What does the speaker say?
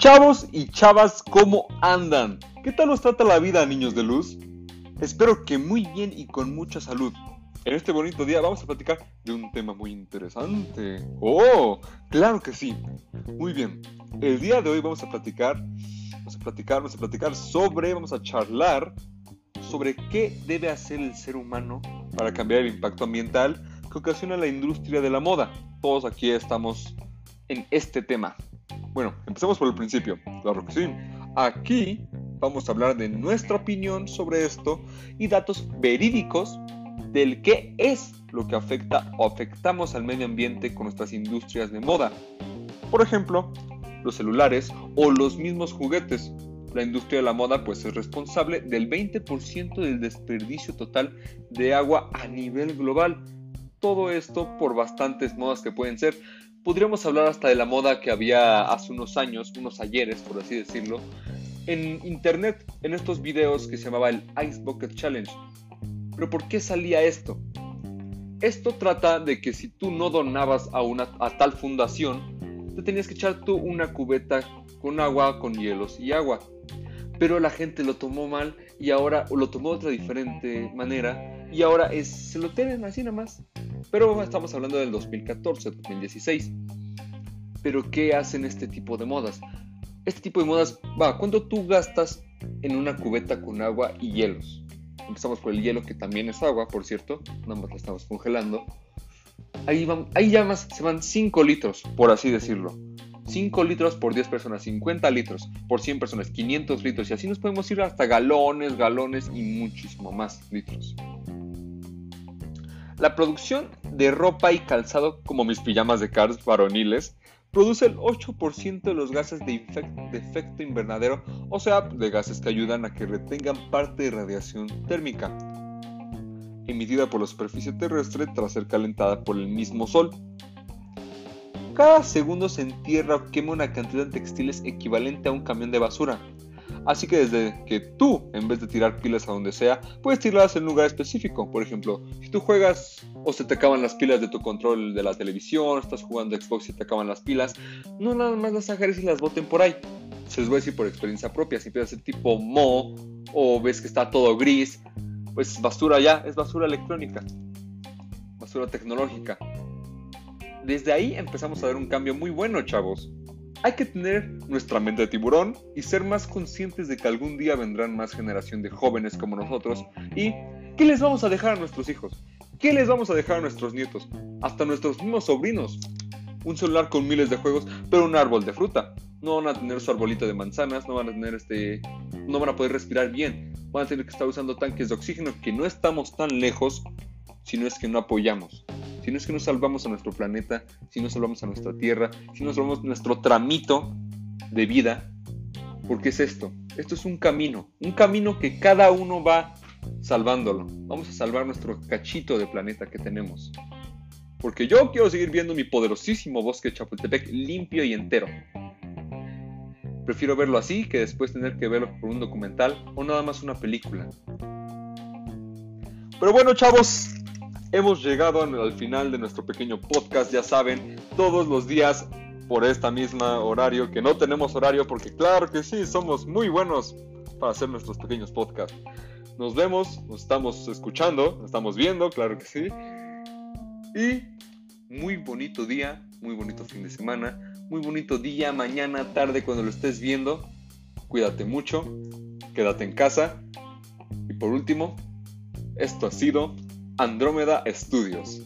Chavos y chavas, ¿cómo andan? ¿Qué tal nos trata la vida, niños de luz? Espero que muy bien y con mucha salud. En este bonito día vamos a platicar de un tema muy interesante. ¡Oh! Claro que sí. Muy bien. El día de hoy vamos a platicar, vamos a platicar, vamos a platicar sobre, vamos a charlar sobre qué debe hacer el ser humano para cambiar el impacto ambiental que ocasiona la industria de la moda. Todos aquí estamos en este tema. Bueno, empecemos por el principio. Claro que sí. Aquí vamos a hablar de nuestra opinión sobre esto y datos verídicos del qué es lo que afecta o afectamos al medio ambiente con nuestras industrias de moda. Por ejemplo, los celulares o los mismos juguetes. La industria de la moda pues es responsable del 20% del desperdicio total de agua a nivel global. Todo esto por bastantes modas que pueden ser. Podríamos hablar hasta de la moda que había hace unos años, unos ayeres por así decirlo, en internet, en estos videos que se llamaba el Ice Bucket Challenge. Pero ¿por qué salía esto? Esto trata de que si tú no donabas a, una, a tal fundación, te tenías que echar tú una cubeta con agua, con hielos y agua. Pero la gente lo tomó mal y ahora lo tomó de otra diferente manera y ahora es, se lo tienen así nada más. Pero estamos hablando del 2014, 2016. Pero ¿qué hacen este tipo de modas? Este tipo de modas, va, cuando tú gastas en una cubeta con agua y hielos. Empezamos por el hielo, que también es agua, por cierto. Nada más la estamos congelando. Ahí, van, ahí ya más se van 5 litros, por así decirlo. 5 litros por 10 personas, 50 litros por 100 personas, 500 litros. Y así nos podemos ir hasta galones, galones y muchísimo más litros. La producción de ropa y calzado, como mis pijamas de Cars varoniles, produce el 8% de los gases de, de, efecto invernadero, o sea, de gases que ayudan a que retengan parte de radiación térmica, emitida por la superficie terrestre tras ser calentada por el mismo sol. Cada segundo se entierra o quema una cantidad de textiles equivalente a un camión de basura. Así que desde que tú, en vez de tirar pilas a donde sea, puedes tirarlas en un lugar específico. Por ejemplo, si tú juegas o se te acaban las pilas de tu control de la televisión, estás jugando Xbox y te acaban las pilas, no nada más las agarres y las boten por ahí. Se los voy a decir por experiencia propia. Si empiezas a ser tipo mo o ves que está todo gris, pues basura ya, es basura electrónica, basura tecnológica. Desde ahí empezamos a ver un cambio muy bueno, chavos. Hay que tener nuestra mente de tiburón y ser más conscientes de que algún día vendrán más generación de jóvenes como nosotros y ¿qué les vamos a dejar a nuestros hijos? ¿Qué les vamos a dejar a nuestros nietos? Hasta nuestros mismos sobrinos. Un celular con miles de juegos, pero un árbol de fruta. No van a tener su arbolito de manzanas, no van a tener este, no van a poder respirar bien. Van a tener que estar usando tanques de oxígeno que no estamos tan lejos si no es que no apoyamos si no es que no salvamos a nuestro planeta, si no salvamos a nuestra tierra, si no salvamos nuestro tramito de vida, porque es esto, esto es un camino, un camino que cada uno va salvándolo. Vamos a salvar nuestro cachito de planeta que tenemos. Porque yo quiero seguir viendo mi poderosísimo bosque de Chapultepec limpio y entero. Prefiero verlo así que después tener que verlo por un documental o nada más una película. Pero bueno, chavos, Hemos llegado al final de nuestro pequeño podcast, ya saben, todos los días por esta misma horario, que no tenemos horario porque claro que sí, somos muy buenos para hacer nuestros pequeños podcasts. Nos vemos, nos estamos escuchando, nos estamos viendo, claro que sí. Y muy bonito día, muy bonito fin de semana, muy bonito día, mañana, tarde, cuando lo estés viendo. Cuídate mucho, quédate en casa. Y por último, esto ha sido Andrómeda Studios.